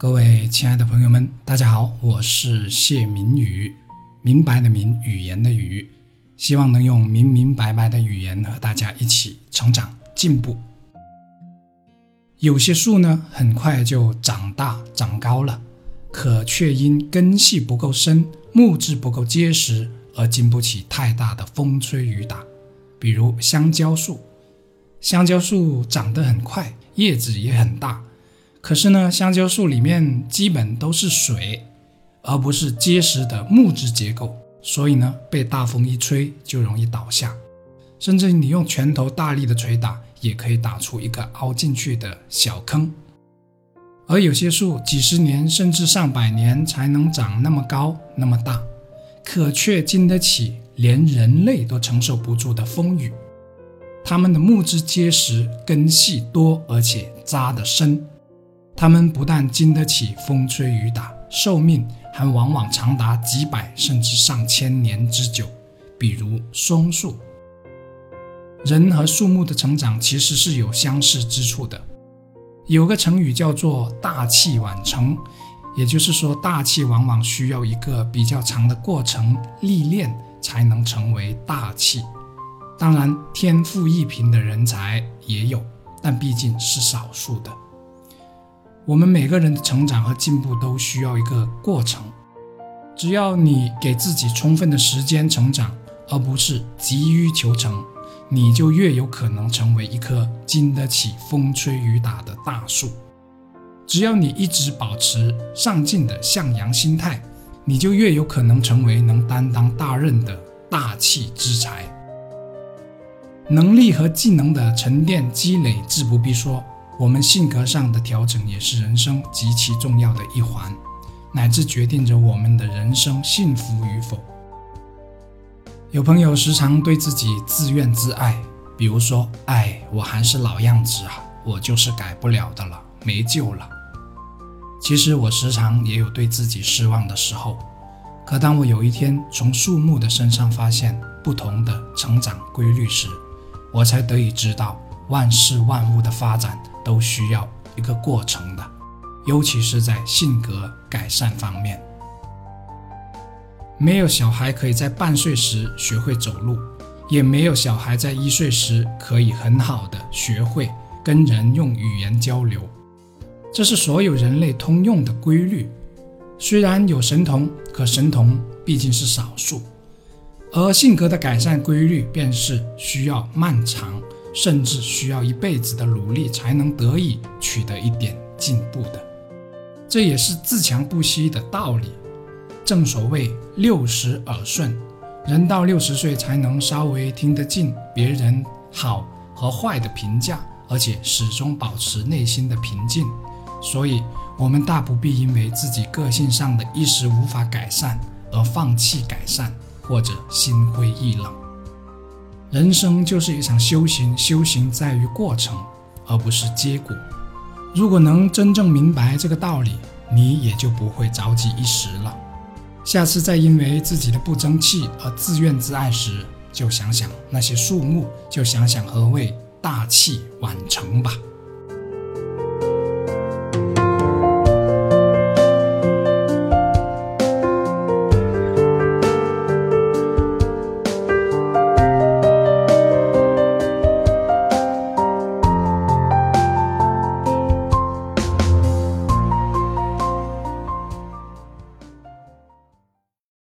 各位亲爱的朋友们，大家好，我是谢明宇，明白的明，语言的语，希望能用明明白白的语言和大家一起成长进步。有些树呢，很快就长大长高了，可却因根系不够深，木质不够结实，而经不起太大的风吹雨打。比如香蕉树，香蕉树长得很快，叶子也很大。可是呢，香蕉树里面基本都是水，而不是结实的木质结构，所以呢，被大风一吹就容易倒下，甚至你用拳头大力的捶打，也可以打出一个凹进去的小坑。而有些树几十年甚至上百年才能长那么高那么大，可却经得起连人类都承受不住的风雨。它们的木质结实，根系多，而且扎得深。它们不但经得起风吹雨打，寿命还往往长达几百甚至上千年之久。比如松树，人和树木的成长其实是有相似之处的。有个成语叫做“大器晚成”，也就是说，大器往往需要一个比较长的过程历练才能成为大器。当然，天赋异禀的人才也有，但毕竟是少数的。我们每个人的成长和进步都需要一个过程，只要你给自己充分的时间成长，而不是急于求成，你就越有可能成为一棵经得起风吹雨打的大树。只要你一直保持上进的向阳心态，你就越有可能成为能担当大任的大器之才。能力和技能的沉淀积累自不必说。我们性格上的调整也是人生极其重要的一环，乃至决定着我们的人生幸福与否。有朋友时常对自己自怨自艾，比如说：“哎，我还是老样子啊，我就是改不了的了，没救了。”其实我时常也有对自己失望的时候，可当我有一天从树木的身上发现不同的成长规律时，我才得以知道万事万物的发展。都需要一个过程的，尤其是在性格改善方面。没有小孩可以在半岁时学会走路，也没有小孩在一岁时可以很好的学会跟人用语言交流。这是所有人类通用的规律。虽然有神童，可神童毕竟是少数。而性格的改善规律便是需要漫长。甚至需要一辈子的努力才能得以取得一点进步的，这也是自强不息的道理。正所谓六十耳顺，人到六十岁才能稍微听得进别人好和坏的评价，而且始终保持内心的平静。所以，我们大不必因为自己个性上的一时无法改善而放弃改善，或者心灰意冷。人生就是一场修行，修行在于过程，而不是结果。如果能真正明白这个道理，你也就不会着急一时了。下次再因为自己的不争气而自怨自艾时，就想想那些树木，就想想何谓大器晚成吧。